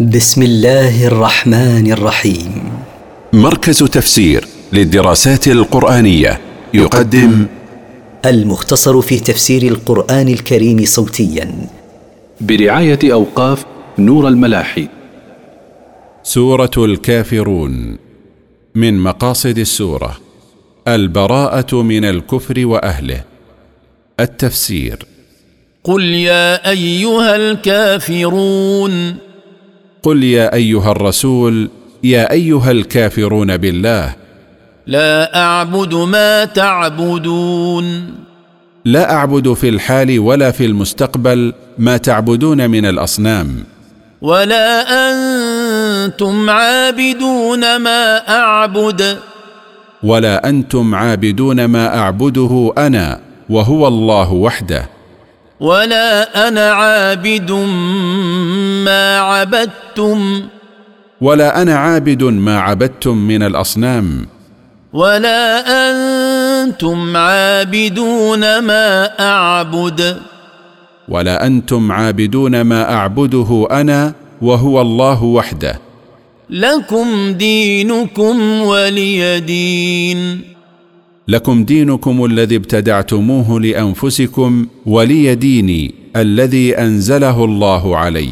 بسم الله الرحمن الرحيم. مركز تفسير للدراسات القرآنية يقدم المختصر في تفسير القرآن الكريم صوتيا. برعاية أوقاف نور الملاحي. سورة الكافرون. من مقاصد السورة البراءة من الكفر وأهله. التفسير قل يا أيها الكافرون قل يا أيها الرسول يا أيها الكافرون بالله. لا أعبد ما تعبدون. لا أعبد في الحال ولا في المستقبل ما تعبدون من الأصنام. ولا أنتم عابدون ما أعبد. ولا أنتم عابدون ما أعبده أنا وهو الله وحده. ولا أنا عابد ما عبدتم ولا أنا عابد ما عبدتم من الاصنام ولا أنتم عابدون ما اعبد ولا أنتم عابدون ما اعبده أنا وهو الله وحده. لكم دينكم ولي دين لكم دينكم الذي ابتدعتموه لأنفسكم ولي ديني الذي أنزله الله علي.